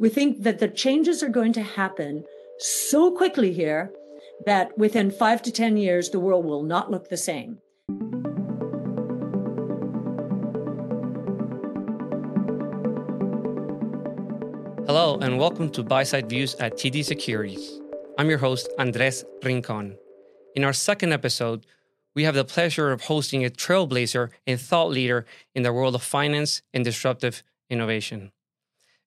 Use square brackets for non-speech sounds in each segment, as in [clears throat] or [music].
we think that the changes are going to happen so quickly here that within five to 10 years, the world will not look the same. Hello, and welcome to Buy Side Views at TD Securities. I'm your host, Andres Rincon. In our second episode, we have the pleasure of hosting a trailblazer and thought leader in the world of finance and disruptive innovation.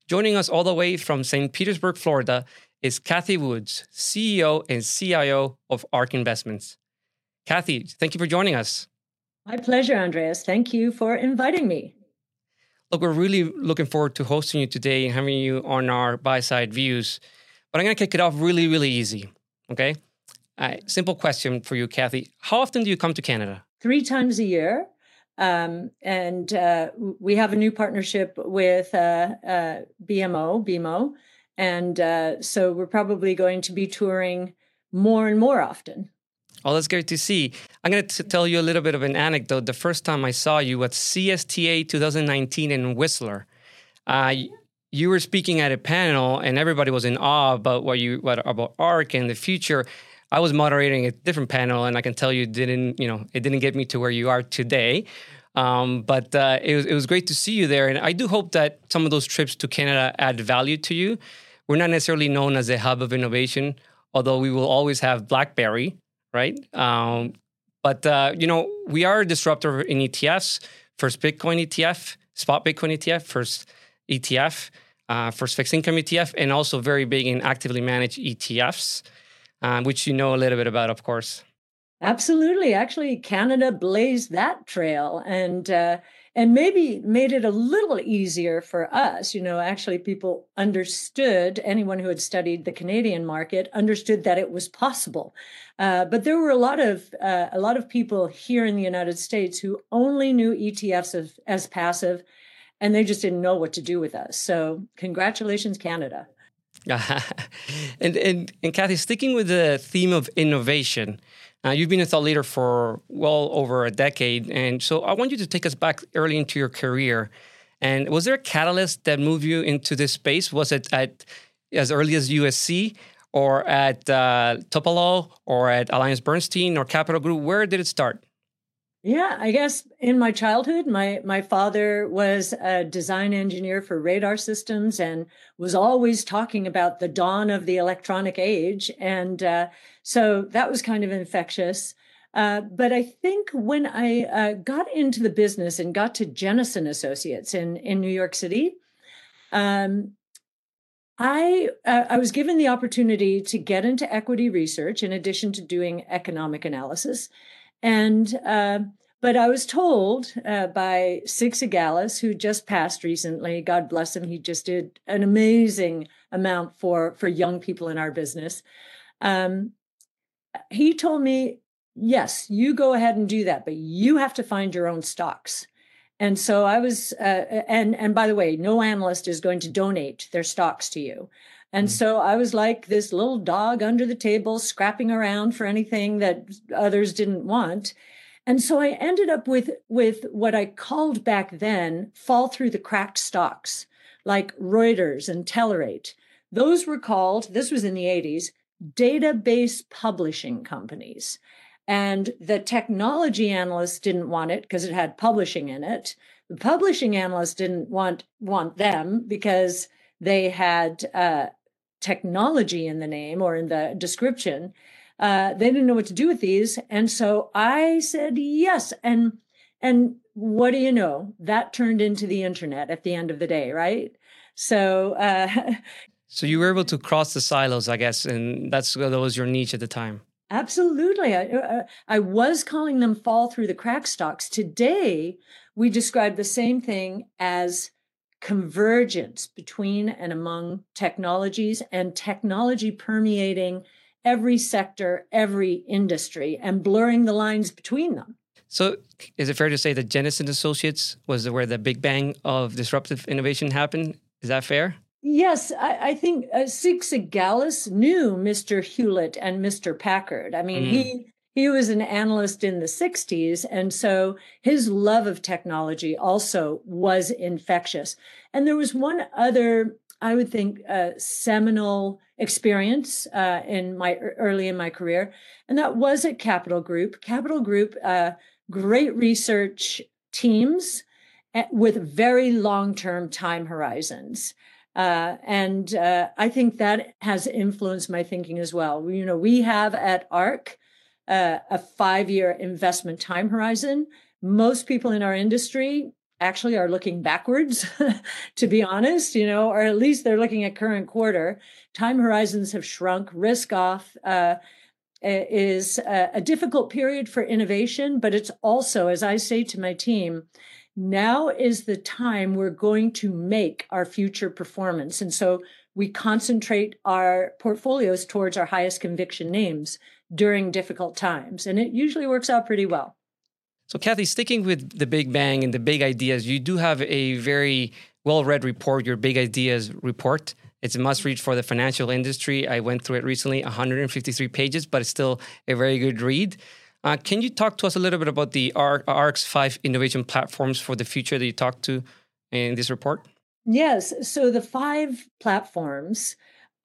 Joining us all the way from St. Petersburg, Florida, is Cathie Woods, CEO and CIO of ARK Investments. Cathie, thank you for joining us. My pleasure, Andreas. Thank you for inviting me. Look, we're really looking forward to hosting you today and having you on our buy side views. But I'm going to kick it off really, really easy. Okay. Uh, simple question for you, Cathie. How often do you come to Canada? Three times a year. Um, and uh, we have a new partnership with uh, uh BMO, BMO. And uh, so we're probably going to be touring more and more often. Oh, that's great to see. I'm going to tell you a little bit of an anecdote. The first time I saw you at CSTA 2019 in Whistler, uh, you were speaking at a panel, and everybody was in awe about what you what about ARK and the future. I was moderating a different panel, and I can tell you didn't you know it didn't get me to where you are today. Um, but uh, it was it was great to see you there, and I do hope that some of those trips to Canada add value to you. We're not necessarily known as a hub of innovation, although we will always have BlackBerry right? Um, but uh, you know, we are a disruptor in ETFs. First Bitcoin ETF, spot Bitcoin ETF, first ETF, uh, first fixed income ETF, and also very big in actively managed ETFs, uh, which you know a little bit about, of course. Absolutely. Actually, Canada blazed that trail, and uh, and maybe made it a little easier for us. You know, actually, people understood, anyone who had studied the Canadian market understood that it was possible. Uh, but there were a lot of uh, a lot of people here in the United States who only knew ETFs as, as passive, and they just didn't know what to do with us. So, congratulations, Canada. [laughs] and, and and Cathie, sticking with the theme of innovation, uh, you've been a thought leader for well over a decade, and so I want you to take us back early into your career. And was there a catalyst that moved you into this space? Was it at as early as USC, or at uh, Tupelo, or at Alliance Bernstein, or Capital Group? Where did it start? Yeah, I guess in my childhood, my my father was a design engineer for radar systems and was always talking about the dawn of the electronic age, and uh, so that was kind of infectious. Uh, but I think when I uh, got into the business and got to Jennison Associates in in New York City, um, I uh, I was given the opportunity to get into equity research in addition to doing economic analysis. And uh, but I was told uh, by Sig Segalas, who just passed recently, God bless him, he just did an amazing amount for for young people in our business. Um, he told me, yes, you go ahead and do that, but you have to find your own stocks. And so I was, uh, and and by the way, no analyst is going to donate their stocks to you. And mm. so I was like this little dog under the table, scrapping around for anything that others didn't want. And so I ended up with, with what I called back then fall through the cracked stocks, like Reuters and Telerate. Those were called, this was in the 80s, database publishing companies. And the technology analysts didn't want it because it had publishing in it. The publishing analysts didn't want want them because they had uh, technology in the name or in the description. Uh, they didn't know what to do with these, and so I said yes. And and what do you know? That turned into the internet at the end of the day, right? So. Uh, [laughs] so you were able to cross the silos, I guess, and that's that was your niche at the time. Absolutely. I, uh, I was calling them fall through the crack stocks. Today, we describe the same thing as convergence between and among technologies and technology permeating every sector, every industry, and blurring the lines between them. So, is it fair to say that Jennison Associates was where the big bang of disruptive innovation happened? Is that fair? Yes, I, I think uh, Sig Segalas knew Mr. Hewlett and Mr. Packard. I mean, mm. he he was an analyst in the 60s and so his love of technology also was infectious and there was one other I would think, a seminal experience uh, in my early in my career, and that was at Capital Group. Capital Group, uh, great research teams eh, with very long term time horizons. Uh, and uh, I think that has influenced my thinking as well. You know, we have at ARK uh, a five year investment time horizon. Most people in our industry actually are looking backwards, [laughs] to be honest, you know, or at least they're looking at current quarter. Time horizons have shrunk, risk off. Uh, is a, a difficult period for innovation, but it's also, as I say to my team, now is the time we're going to make our future performance. And so we concentrate our portfolios towards our highest conviction names during difficult times. And it usually works out pretty well. So, Cathie, sticking with the Big Bang and the big ideas, you do have a very well read report, your Big Ideas report. It's a must read for the financial industry. I went through it recently, 153 pages, but it's still a very good read. Uh, can you talk to us a little bit about the ARK's five innovation platforms for the future that you talked to in this report? Yes. So the five platforms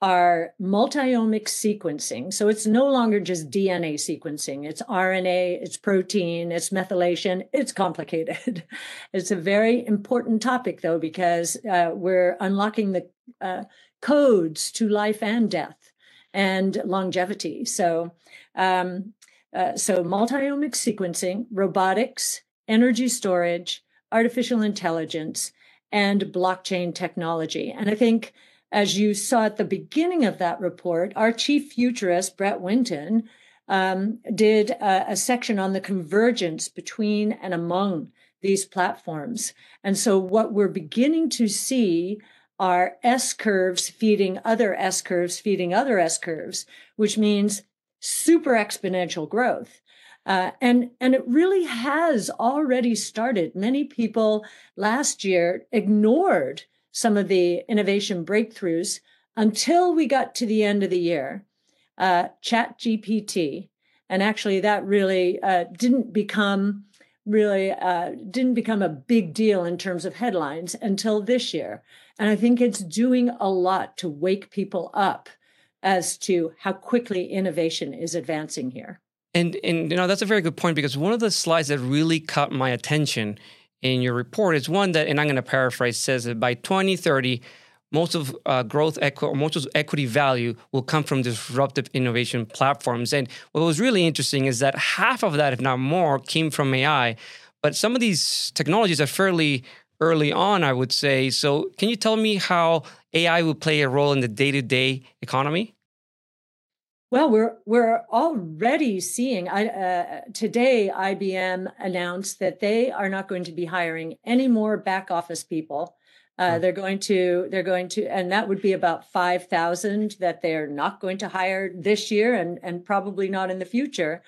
are multiomic sequencing. So it's no longer just DNA sequencing, it's RNA, it's protein, it's methylation. It's complicated. [laughs] it's a very important topic, though, because uh, we're unlocking the uh, codes to life and death and longevity. So, um, uh, so multiomic sequencing, robotics, energy storage, artificial intelligence, and blockchain technology. And I think as you saw at the beginning of that report, our chief futurist, Brett Winton, um, did a, a, section on the convergence between and among these platforms. And so, what we're beginning to see are S curves feeding other S curves, feeding other S curves, which means super exponential growth. Uh, and and it really has already started. Many people last year ignored some of the innovation breakthroughs until we got to the end of the year. Uh, Chat GPT, and actually that really uh, didn't become really uh, didn't become a big deal in terms of headlines until this year. And I think it's doing a lot to wake people up as to how quickly innovation is advancing here. And and you know that's a very good point because one of the slides that really caught my attention in your report is one that, and I'm going to paraphrase, says that by 2030, most of uh, growth equi- most of equity value will come from disruptive innovation platforms. And what was really interesting is that half of that, if not more, came from AI. But some of these technologies are fairly early on, I would say. So, can you tell me how AI will play a role in the day to day economy? Well, we're we're already seeing. I, uh, today, IBM announced that they are not going to be hiring any more back office people. Uh, they're going to they're going to, and that would be about five thousand that they're not going to hire this year, and and probably not in the future,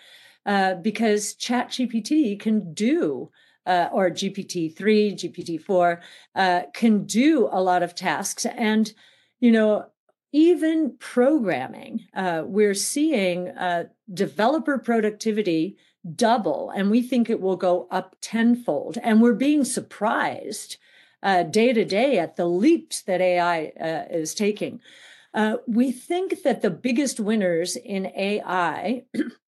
uh, because ChatGPT can do. Uh, or GPT 3, GPT 4 uh, can do a lot of tasks. And, you know, even programming, uh, we're seeing uh, developer productivity double, and we think it will go up tenfold. And we're being surprised uh, day to day at the leaps that AI uh, is taking. Uh, we think that the biggest winners in AI,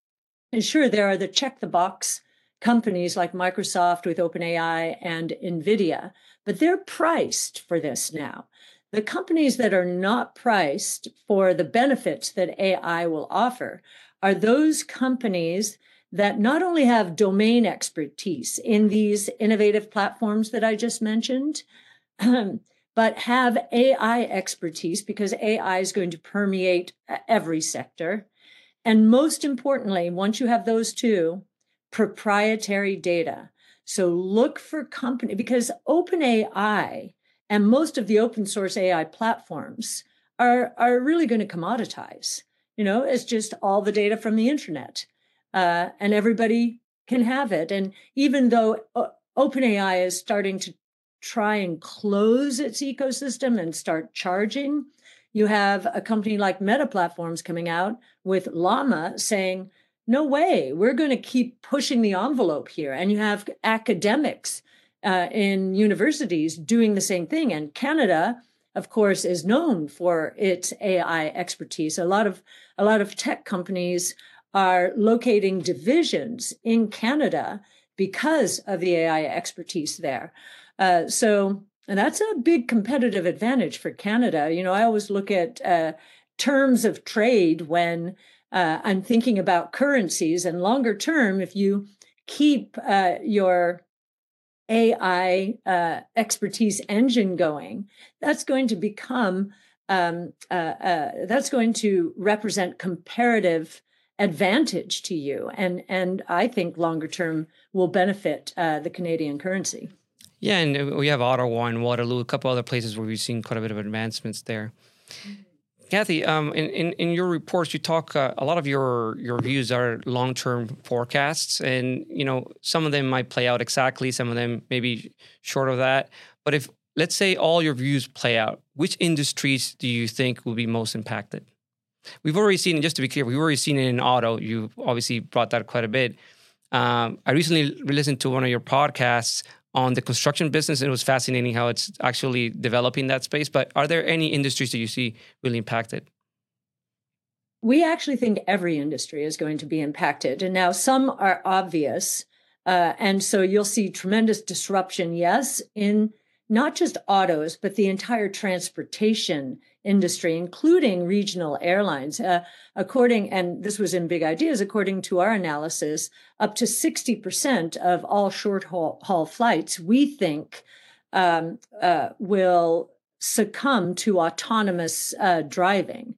[clears throat] and sure, there are the check the box companies like Microsoft with OpenAI and NVIDIA, but they're priced for this now. The companies that are not priced for the benefits that AI will offer are those companies that not only have domain expertise in these innovative platforms that I just mentioned, [clears throat] but have AI expertise because AI is going to permeate every sector. And most importantly, once you have those two, proprietary data. So look for company because OpenAI and most of the open source AI platforms are, are really going to commoditize. You know, it's just all the data from the internet, uh, and everybody can have it. And even though uh, OpenAI is starting to try and close its ecosystem and start charging, you have a company like Meta Platforms coming out with Llama saying, no way, we're going to keep pushing the envelope here. And you have academics uh, in universities doing the same thing. And Canada of course, is known for its AI expertise. A lot of a lot of tech companies are locating divisions in Canada because of the AI expertise there. Uh, so, and that's a big competitive advantage for Canada. You know, I always look at uh, terms of trade when uh, I'm thinking about currencies, and longer term, if you keep uh, your AI uh, expertise engine going, that's going to become um, uh, uh, that's going to represent comparative advantage to you, and and I think longer term will benefit uh, the Canadian currency. Yeah, and we have Ottawa and Waterloo, a couple other places where we've seen quite a bit of advancements there. Mm-hmm. Cathie, um, in, in, in, your reports, you talk uh, a lot of your your views are long term forecasts, and you know some of them might play out exactly, some of them maybe short of that. But if let's say all your views play out, which industries do you think will be most impacted? We've already seen, just to be clear, we've already seen it in auto. You obviously brought that quite a bit. Um, I recently listened to one of your podcasts on the construction business. It was fascinating how it's actually developing that space. But are there any industries that you see really impacted? We actually think every industry is going to be impacted. And now some are obvious. Uh, and so you'll see tremendous disruption, yes, in not just autos, but the entire transportation industry, including regional airlines. Uh, according, and this was in Big Ideas, according to our analysis, up to 60% of all short haul, flights, we think, um, uh, will succumb to autonomous uh, driving.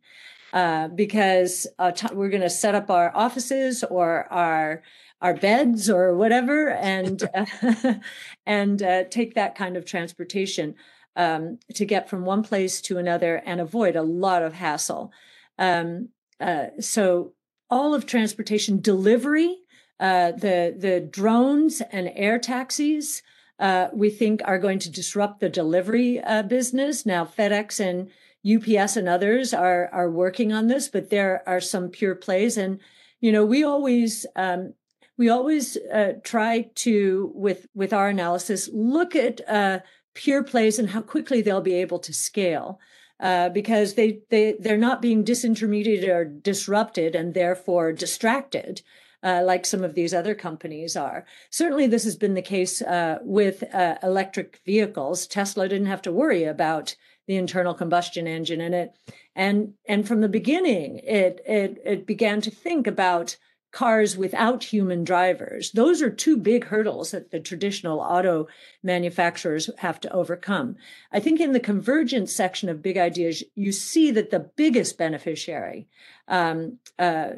Uh, because we're going to set up our offices or our our beds or whatever, and [laughs] [laughs] and uh, take that kind of transportation um, to get from one place to another and avoid a lot of hassle. Um, uh, so all of transportation delivery, uh, the the drones and air taxis, uh, we think are going to disrupt the delivery uh, business. Now FedEx and UPS and others are are working on this, but there are some pure plays, and you know we always. Um, we always uh, try to, with with our analysis, look at uh, pure plays and how quickly they'll be able to scale. Uh, because they they they're not being disintermediated or disrupted and therefore distracted uh, like some of these other companies are. Certainly, this has been the case uh, with uh, electric vehicles. Tesla didn't have to worry about the internal combustion engine in it, and and from the beginning, it it it began to think about cars without human drivers. Those are two big hurdles that the traditional auto manufacturers have to overcome. I think in the convergence section of Big Ideas, you see that the biggest beneficiary um, uh,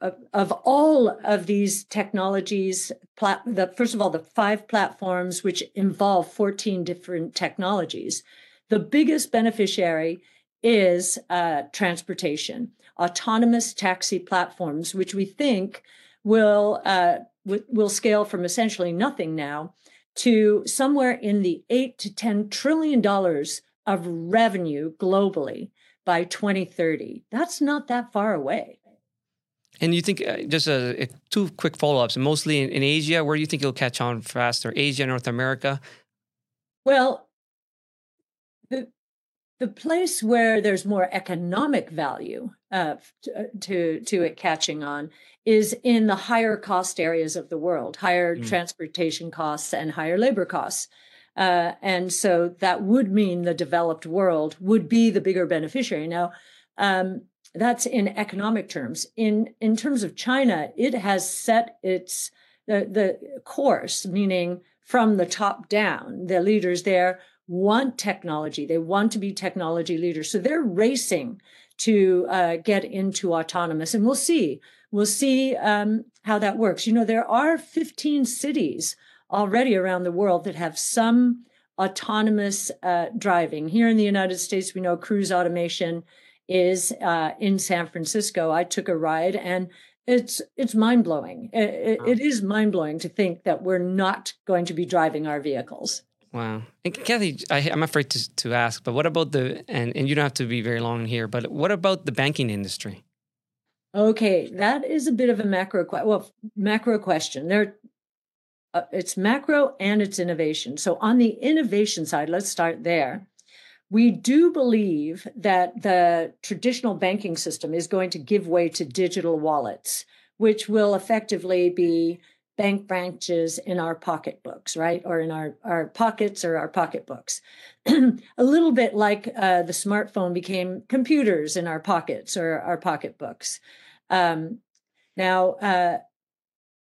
of, of, all of these technologies, plat- the, first of all, the five platforms which involve 14 different technologies, the biggest beneficiary is uh, transportation autonomous taxi platforms, which we think will uh, w- will scale from essentially nothing now to somewhere in the eight to ten trillion dollars of revenue globally by 2030. That's not that far away. And you think uh, just a, a, two quick follow ups, mostly in, in Asia, where do you think it'll catch on faster? Asia, North America? Well, the the place where there's more economic value uh, uh, to to it catching on is in the higher cost areas of the world, higher mm. transportation costs and higher labor costs. Uh, and so that would mean the developed world would be the bigger beneficiary. Now, um, that's in economic terms. In in terms of China, it has set its the the course, meaning from the top down. The leaders there want technology. They want to be technology leaders. So they're racing to uh, get into autonomous. And we'll see. We'll see um, how that works. You know, there are 15 cities already around the world that have some autonomous uh, driving. Here in the United States, we know cruise automation is uh, in San Francisco. I took a ride and it's it's mind blowing. It, it is mind blowing to think that we're not going to be driving our vehicles. Wow. And Cathie, I, am afraid to, to ask, but what about the, and, and you don't have to be very long here, but what about the banking industry? Okay, that is a bit of a macro, well, macro question. There, uh, it's macro and it's innovation. So on the innovation side, let's start there. we do believe that the traditional banking system is going to give way to digital wallets, which will effectively be bank branches in our pocketbooks, right? Or in our, our pockets or our pocketbooks. [clears throat] a little bit like uh, the smartphone became computers in our pockets or our pocketbooks. Um, now, uh,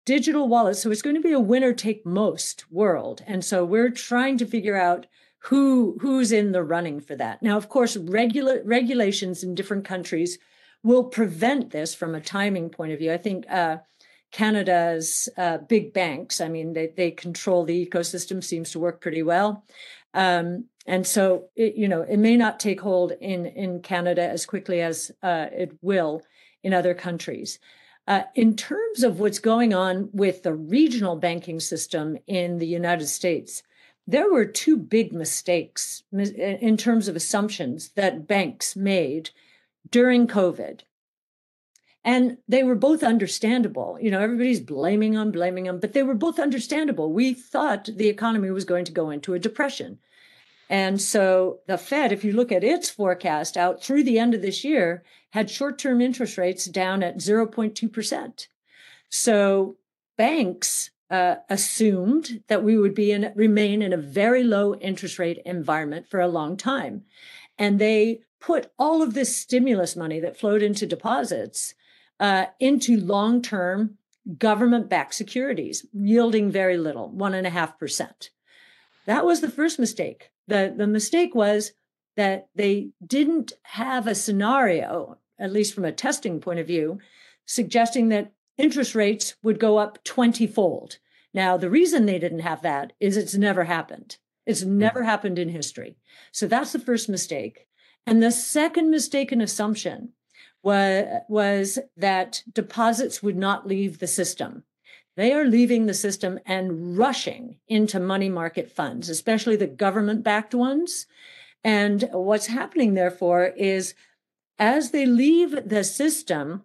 digital wallets, so it's going to be a winner take most world. And so we're trying to figure out who who's in the running for that. Now, of course, regula- regulations in different countries will prevent this from a timing point of view. I think uh, Canada's uh, big banks, I mean, they, they control the ecosystem, seems to work pretty well. Um, and so, it, you know, it may not take hold in, in Canada as quickly as uh, it will in other countries. Uh, in terms of what's going on with the regional banking system in the United States, there were two big mistakes in terms of assumptions that banks made during COVID. And they were both understandable. You know, everybody's blaming them, blaming them, but they were both understandable. We thought the economy was going to go into a depression. And so the Fed, if you look at its forecast out through the end of this year, had short term interest rates down at 0.2%. So banks uh, assumed that we would be in remain in a very low interest rate environment for a long time, and they put all of this stimulus money that flowed into deposits uh, into long term government backed securities, yielding very little, one and a half percent. That was the first mistake. The, the mistake was that they didn't have a scenario, at least from a testing point of view, suggesting that interest rates would go up 20 fold. Now, the reason they didn't have that is it's never happened. It's hmm. never happened in history. So that's the first mistake. And the second mistaken assumption was, was that deposits would not leave the system. They are leaving the system and rushing into money market funds, especially the government backed ones. And what's happening, therefore, is as they leave the system,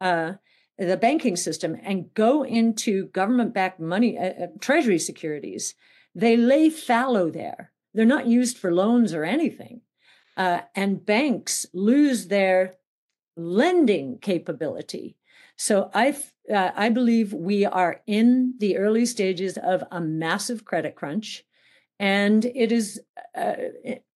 uh, the banking system and go into government backed money, uh, uh, treasury securities, they lay fallow there. They're not used for loans or anything. Uh, and banks lose their lending capability. So I, uh, I believe we are in the early stages of a massive credit crunch. And it is, uh,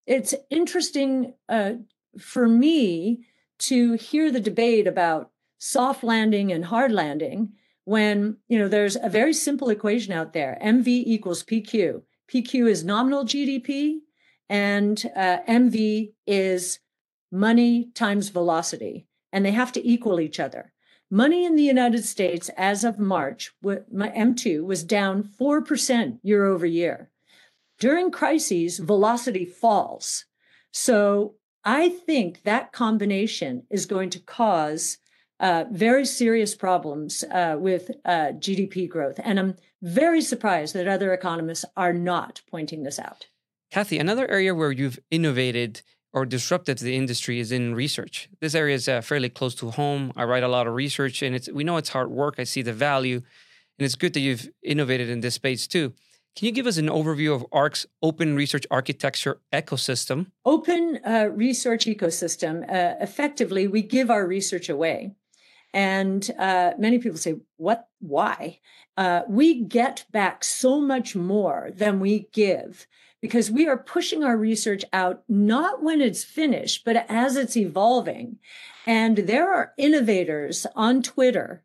it's interesting uh, for me to hear the debate about soft landing and hard landing when you know there's a very simple equation out there mv equals pq pq is nominal gdp and uh, mv is money times velocity and they have to equal each other money in the united states as of march m2 was down 4% year over year during crises velocity falls so i think that combination is going to cause uh, very serious problems uh, with uh, GDP growth. And I'm very surprised that other economists are not pointing this out. Cathie, another area where you've innovated or disrupted the industry is in research. This area is uh, fairly close to home. I write a lot of research, and it's we know it's hard work. I see the value, and it's good that you've innovated in this space too. Can you give us an overview of ARK's open research architecture ecosystem? Open uh, research ecosystem. Uh, effectively, we give our research away. And uh, many people say, "What? Why?" Uh, we get back so much more than we give because we are pushing our research out not when it's finished, but as it's evolving. And there are innovators on Twitter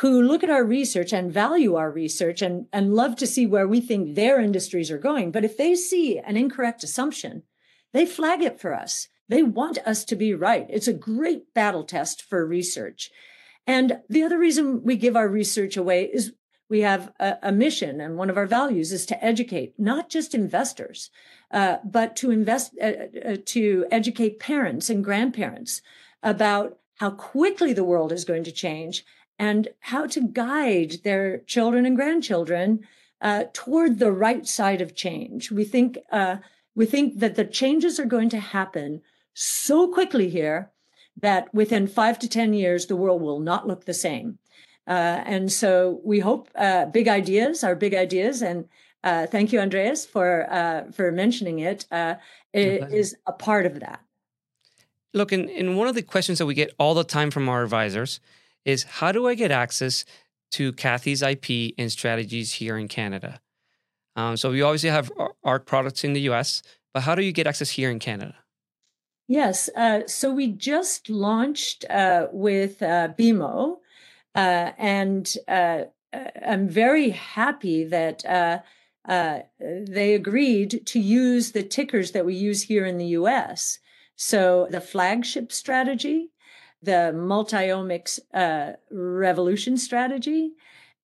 who look at our research and value our research and, and love to see where we think their industries are going. But if they see an incorrect assumption, they flag it for us. They want us to be right. It's a great battle test for research. And the other reason we give our research away is we have a, a mission, and one of our values is to educate not just investors, uh, but to invest uh, uh, to educate parents and grandparents about how quickly the world is going to change and how to guide their children and grandchildren uh, toward the right side of change. We think uh, we think that the changes are going to happen so quickly here that within five to 10 years, the world will not look the same. Uh, and so we hope uh, big ideas are big ideas. And uh, thank you, Andreas, for uh, for mentioning it. Uh, it is a part of that. Look, in, in one of the questions that we get all the time from our advisors is how do I get access to Cathie's IP and strategies here in Canada? Um, so we obviously have ARK products in the US, but how do you get access here in Canada? Yes, uh, so we just launched uh, with uh, BMO, uh, and uh, uh, I'm very happy that they agreed to use the tickers that we use here in the US. So the flagship strategy, the multiomics revolution strategy,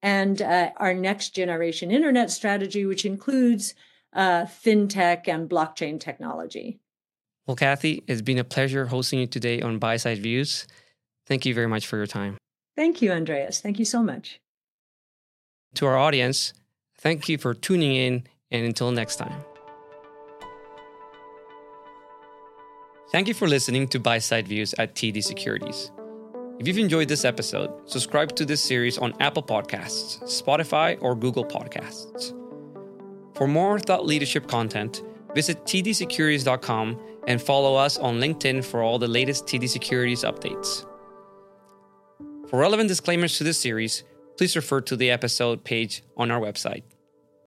and uh, our next generation internet strategy, which includes uh, fintech and blockchain technology. Well, Cathie, it's been a pleasure hosting you today on Buy Side Views. Thank you very much for your time. Thank you, Andreas. Thank you so much. To our audience, thank you for tuning in, and until next time. Thank you for listening to Buy Side Views at TD Securities. If you've enjoyed this episode, subscribe to this series on Apple Podcasts, Spotify, or Google Podcasts. For more thought leadership content, visit tdsecurities.com and follow us on LinkedIn for all the latest TD Securities updates. For relevant disclaimers to this series, please refer to the episode page on our website.